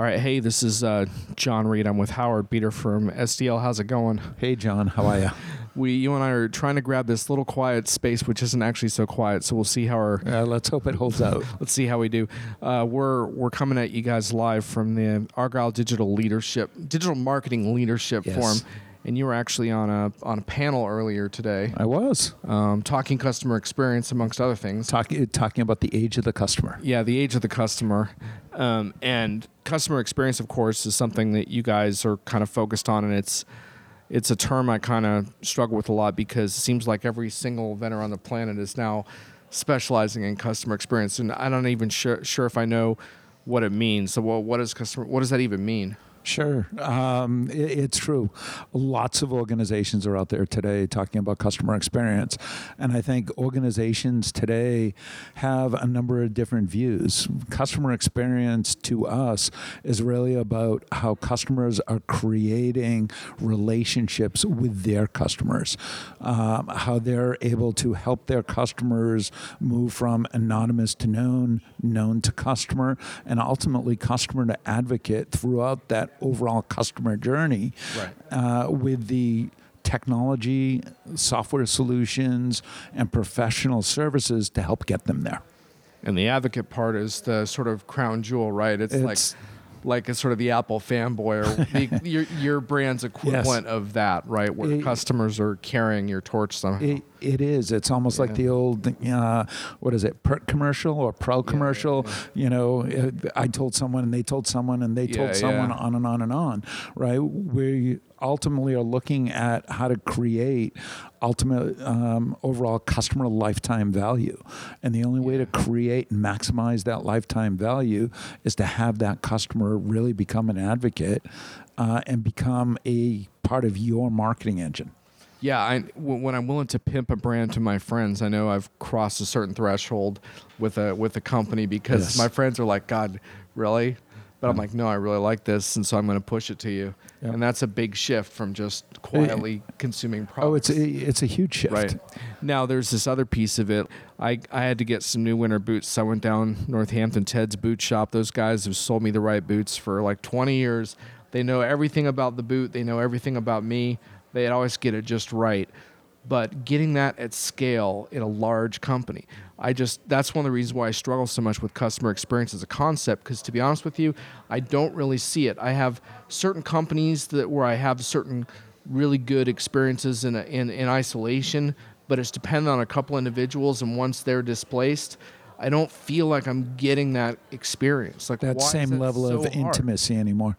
All right, hey, this is uh, John Reed. I'm with Howard Beater from SDL. How's it going? Hey, John, how are you? We, you and I are trying to grab this little quiet space, which isn't actually so quiet. So we'll see how our Uh, let's hope it holds out. let's see how we do. Uh, we're we're coming at you guys live from the Argyle Digital Leadership Digital Marketing Leadership Yes. Forum, and you were actually on a on a panel earlier today, I was um, talking customer experience amongst other things. talking talking about the age of the customer. Yeah, the age of the customer. Um, and customer experience, of course, is something that you guys are kind of focused on, and it's it's a term I kind of struggle with a lot because it seems like every single vendor on the planet is now specializing in customer experience, and I'm not even sure sure if I know what it means. So, what what does customer what does that even mean? Sure, um, i it's true. Lots of organizations are out there today talking about customer experience, and I think organizations today have a number of different views. Customer experience to us is really about how customers are creating relationships with their customers, um, how they're able to help their customers move from anonymous to known, known to customer, and ultimately customer to advocate throughout that overall customer journey Right. uh, with the technology, software solutions, and professional services to help get them there. And the advocate part is the sort of crown jewel, right? It's, It's- like like a sort of the Apple fanboy or the, your your brand's equivalent of that, right? Where It- customers are carrying your torch somehow. It, it is. It's almost like the old, uh, what is it, PERT commercial or Pro commercial. You know, uh, I told someone and they told someone and they Yeah, told someone yeah. on and on and on, right? We ultimately are looking at how to create ultimate um, overall customer lifetime value. And the only way to create and maximize that lifetime value is to have that customer really become an advocate uh, and become a part of your marketing engine. Yeah, I, when I'm willing to pimp a brand to my friends, I know I've crossed a certain threshold with a with a company because Yes. my friends are like, "God, really?" But I'm like, "No, I really like this, and so I'm going to push it to you." Yeah. And that's a big shift from just quietly consuming products. Oh, it's a, it's a huge shift. Right. Now there's this other piece of it. I, I had to get some new winter boots. So I went down Northampton Ted's boot shop. Those guys have sold me the right boots for like 20 years. They know everything about the boot. They know everything about me. They always get it just right. But getting that at scale in a large company, I just that's one of the reasons why I struggle so much with customer experience as a concept. Because to be honest with you, I don't really see it. I have certain companies that where I have certain really good experiences in, a, in in isolation, but it's dependent on a couple individuals, and once they're displaced, I don't feel like I'm getting that experience. Like That same that level so of hard? intimacy anymore.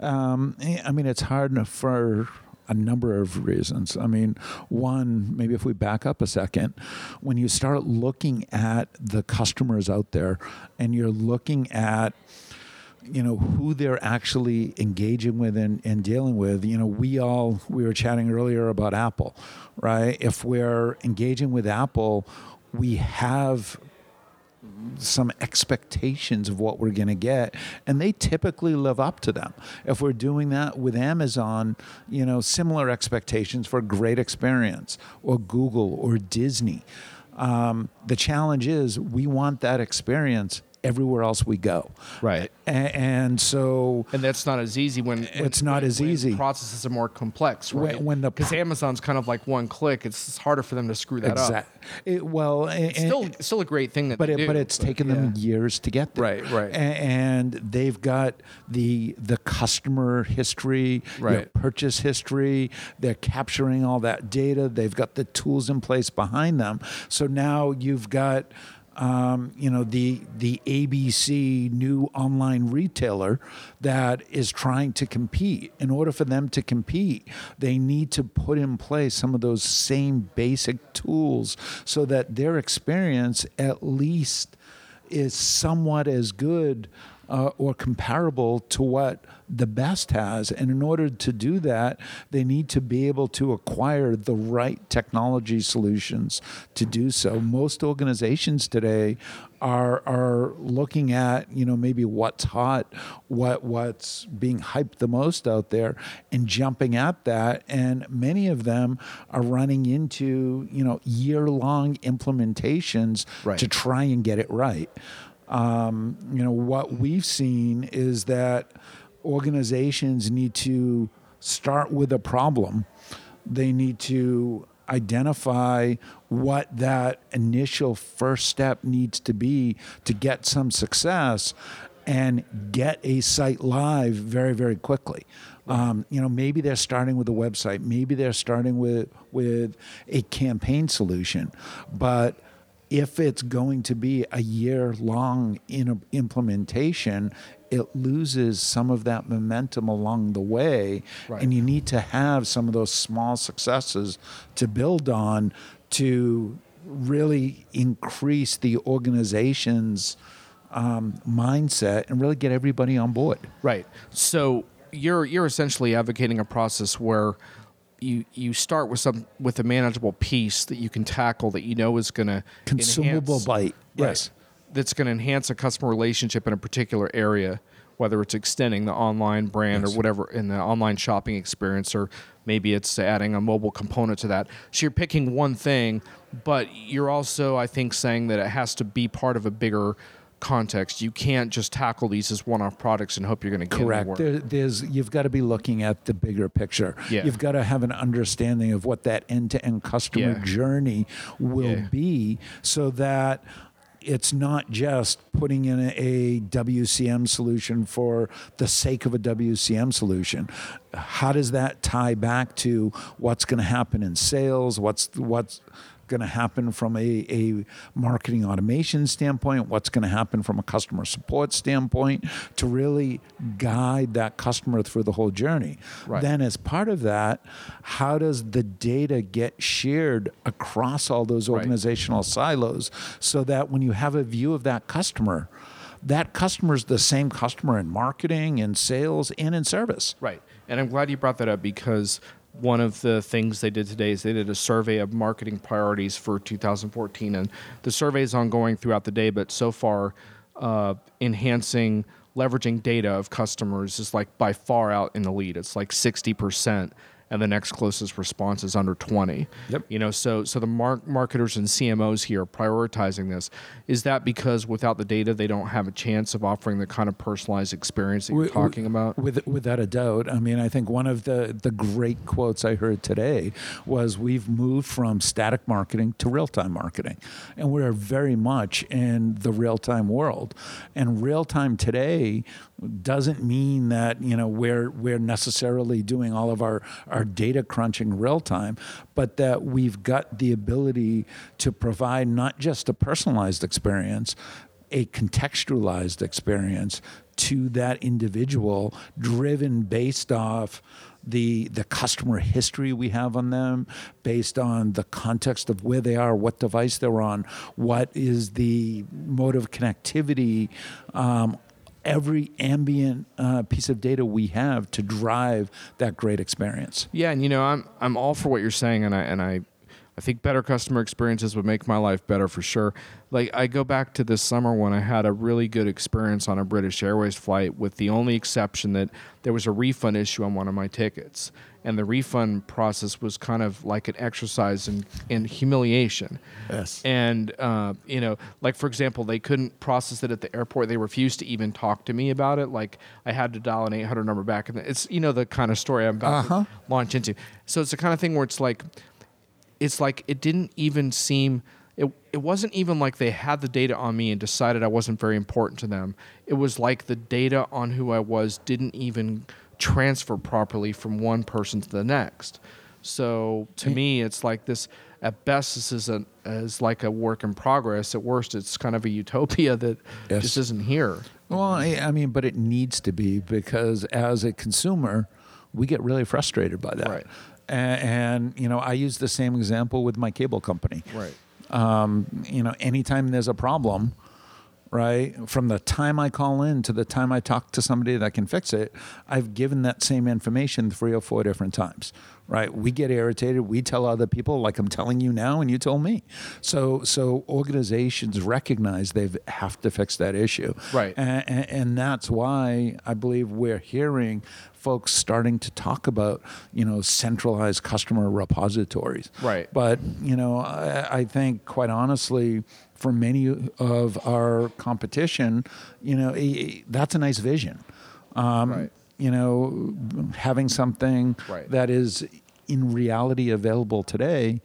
Um, I mean, it's hard enough for a number of reasons. I mean, one, maybe if we back up a second, when you start looking at the customers out there and you're looking at you know who they're actually engaging with and, and dealing with you know we all we were chatting earlier about apple right if we're engaging with apple we have some expectations of what we're going to get and they typically live up to them. If we're doing that with amazon you know similar expectations for great experience or google or disney. Um, the challenge is we want that experience everywhere else we go Right. A- and so And that's not as easy when, when It's not when- as when easy. Processes are more complex, When- right? when the because Amazon's kind of like one click, it's, harder for them to screw that up. it, well and- Still, still a great thing that but they it, do, but it's taken them yeah. years to get there. Right, right. And they've got the the customer history, Right. purchase history. They're capturing all that data. They've got the tools in place behind them. So now you've got. Um, you know the the ABC new online retailer that is trying to compete. In order for them to compete, they need to put in place some of those same basic tools so that their experience at least is somewhat as good uh, or comparable to what the best has. And in order to do that, they need to be able to acquire the right technology solutions to do so. Most organizations today are are looking at you know maybe what's hot, what what's being hyped the most out there, and jumping at that. And many of them are running into you know year long implementations Right. to try and get it right. Um, you know, what we've seen is that organizations need to start with a problem. They need to identify what that initial first step needs to be to get some success and get a site live very very quickly um, you know maybe they're starting with a website maybe they're starting with with a campaign solution but if it's going to be a year long in implementation, it loses some of that momentum along the way. Right. And you need to have some of those small successes to build on to really increase the organization's um, mindset and really get everybody on board. Right. So you're you're essentially advocating a process where you you start with some with a manageable piece that you can tackle that you know is going to Consumable bite. Yes. That's going to enhance a customer relationship in a particular area, whether it's extending the online brand Yes. or whatever in the online shopping experience, or maybe it's adding a mobile component to that. So you're picking one thing, but you're also, I think, saying that it has to be part of a bigger context. You can't just tackle these as one-off products and hope you're going to get Correct. There, there's you've got to be looking at the bigger picture. Yeah. You've got to have an understanding of what that end-to-end customer Yeah. journey will Yeah. be, so that it's not just putting in a, a WCM solution for the sake of a WCM solution. How does that tie back to what's going to happen in sales? What's what's going to happen from a, a marketing automation standpoint, what's going to happen from a customer support standpoint to really guide that customer through the whole journey. Right. Then, as part of that, how does the data get shared across all those Right. organizational silos so that when you have a view of that customer, that customer is the same customer in marketing, in sales, and in service. Right. And I'm glad you brought that up because one of the things they did today is they did a survey of marketing priorities for 2014. And the survey is ongoing throughout the day, but so far, uh, enhancing, leveraging data of customers is like by far out in the lead. It's like 60%. And the next closest response is under 20. Yep. You know, so so the mar- marketers and CMOs here prioritizing this. Is that because without the data, they don't have a chance of offering the kind of personalized experience that you're Wi- talking about? With, without a doubt. I mean, I think one of the, the great quotes I heard today was we've moved from static marketing to real time marketing. And we're very much in the real time world. And real time today doesn't mean that, you know, we're, we're necessarily doing all of our, our data crunching real time, but that we've got the ability to provide not just a personalized experience, a contextualized experience to that individual driven based off the the customer history we have on them based on the context of where they are what device they're on what is the mode of connectivity um, every ambient uh, piece of data we have to drive that great experience. Yeah, and you know, I'm I'm all for what you're saying, and I and I, I think better customer experiences would make my life better for sure. Like I go back to this summer when I had a really good experience on a British Airways flight, with the only exception that there was a refund issue on one of my tickets, and the refund process was kind of like an exercise in in humiliation. Yes. And uh, you know, like for example, they couldn't process it at the airport. They refused to even talk to me about it. Like I had to dial an 800 number back, and it's you know the kind of story I'm about Uh-huh. to launch into. So it's the kind of thing where it's like, it's like it didn't even seem. It, it wasn't even like they had the data on me and decided I wasn't very important to them. It was like the data on who I was didn't even transfer properly from one person to the next. So to me, it's like this. At best, this is a is like a work in progress. At worst, it's kind of a utopia that Yes. just isn't here. Well, I, I mean, but it needs to be because as a consumer, we get really frustrated by that. Right. And, and you know, I use the same example with my cable company. Right. Um, you know, anytime there's a problem, right, from the time I call in to the time I talk to somebody that can fix it, I've given that same information three or four different times, right? We get irritated. We tell other people, like I'm telling you now, and you told me. So, so organizations recognize they have to fix that issue, Right. And, and, and that's why I believe we're hearing folks starting to talk about, you know, centralized customer repositories. Right. But you know, I, I think quite honestly, for many of our competition, you know, that's a nice vision. Um, Right. You know, having something Right. that is in reality available today.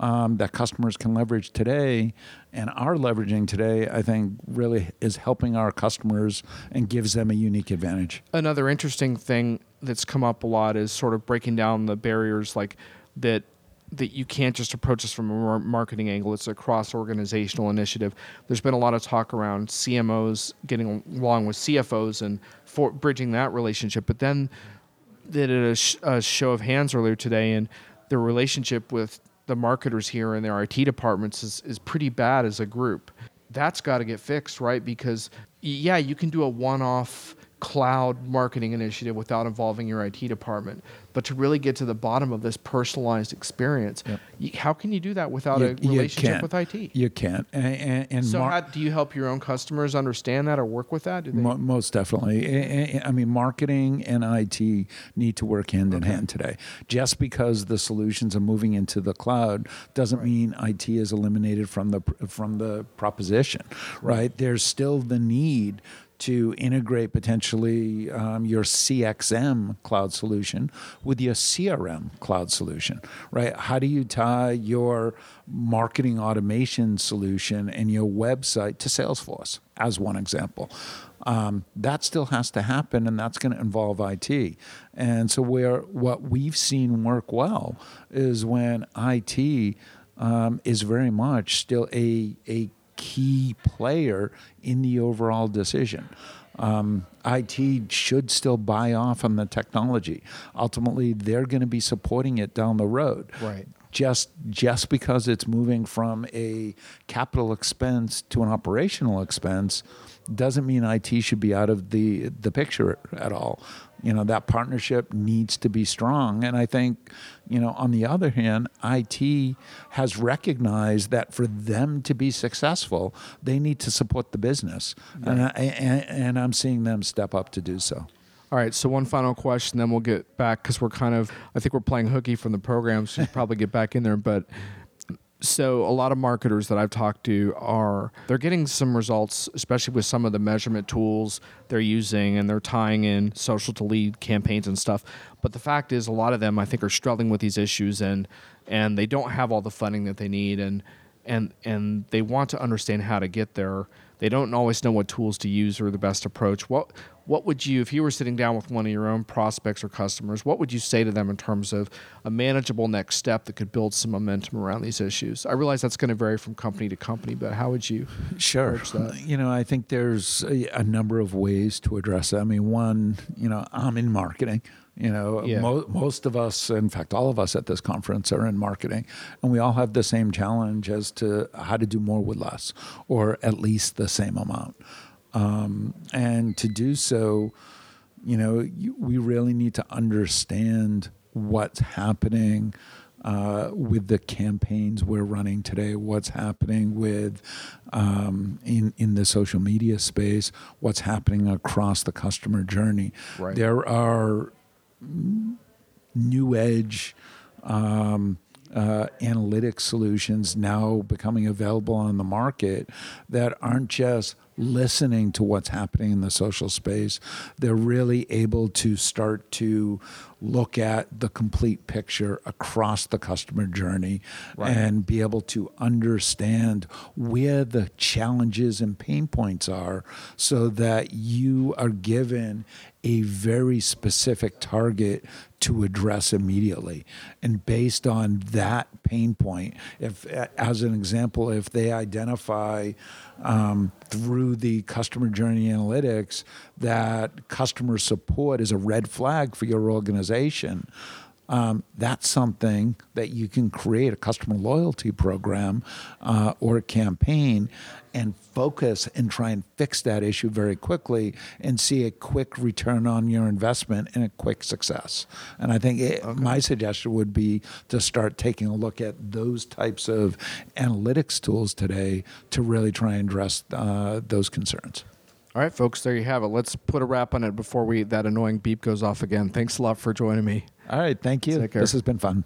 Um, that customers can leverage today and are leveraging today, I think really is helping our customers and gives them a unique advantage. another interesting thing that's come up a lot is sort of breaking down the barriers like that that you can't just approach this from a marketing angle it's a cross organizational initiative there's been a lot of talk around CMOs getting along with CFOs and for bridging that relationship but then did a, sh- a show of hands earlier today and the relationship with the marketers here and their IT departments is, is pretty bad as a group. That's got to get fixed, right? Because yeah, you can do a one-off cloud marketing initiative without involving your IT department, but to really get to the bottom of this personalized experience, Yep. y- how can you do that without You- a relationship with IT? You can't. And, and, and so, mar- how, do you help your own customers understand that or work with that? Do they- Mo- most definitely. I mean, marketing and IT need to work hand in hand today. Just because the solutions are moving into the cloud doesn't mean IT is eliminated from the from the proposition, right? There's still the need to integrate potentially um, your CXM cloud solution with your CRM cloud solution, right? How do you tie your marketing automation solution and your website to Salesforce, as one example? Um, that still has to happen, and that's going to involve IT. And so, where what we've seen work well is when IT um, is very much still a a key player in the overall decision. Um, IT should still buy off on the technology. Ultimately, they're going to be supporting it down the road. Right. Just just because it's moving from a capital expense to an operational expense doesn't mean IT should be out of the the picture at all. You know that partnership needs to be strong, and I think, you know, on the other hand, IT has recognized that for them to be successful, they need to support the business, and, I, and and I'm seeing them step up to do so. All right, so one final question, then we'll get back because we're kind of, I think we're playing hooky from the program, so should probably get back in there. But so a lot of marketers that I've talked to are they're getting some results, especially with some of the measurement tools they're using, and they're tying in social to lead campaigns and stuff. But the fact is, a lot of them I think are struggling with these issues, and and they don't have all the funding that they need, and and and they want to understand how to get there. They don't always know what tools to use or the best approach. What what would you, if you were sitting down with one of your own prospects or customers, what would you say to them in terms of a manageable next step that could build some momentum around these issues? I realize that's going to vary from company to company, but how would you? Sure. approach that? You know, I think there's a, a number of ways to address it. I mean, one, you know, I'm in marketing. You know, Yeah. mo- most of us, in fact, all of us at this conference are in marketing, and we all have the same challenge as to how to do more with less, or at least the same amount. Um, and to do so, you know, we really need to understand what's happening uh, with the campaigns we're running today, what's happening with um, in in the social media space, what's happening across the customer journey. Right. There are new edge um, uh, analytic solutions now becoming available on the market that aren't just listening to what's happening in the social space. They're really able to start to look at the complete picture across the customer journey Right. and be able to understand where the challenges and pain points are so that you are given a very specific target to address immediately. And based on that pain point, if, as an example, if they identify um, through the customer journey analytics that customer support is a red flag for your organization, um, that's something that you can create a customer loyalty program uh, or a campaign and focus and try and fix that issue very quickly and see a quick return on your investment and a quick success. And I think it, my suggestion would be to start taking a look at those types of analytics tools today to really try and address uh, those concerns. All right, folks, there you have it. Let's put a wrap on it before we that annoying beep goes off again. Thanks a lot for joining me. All right, thank you. This has been fun.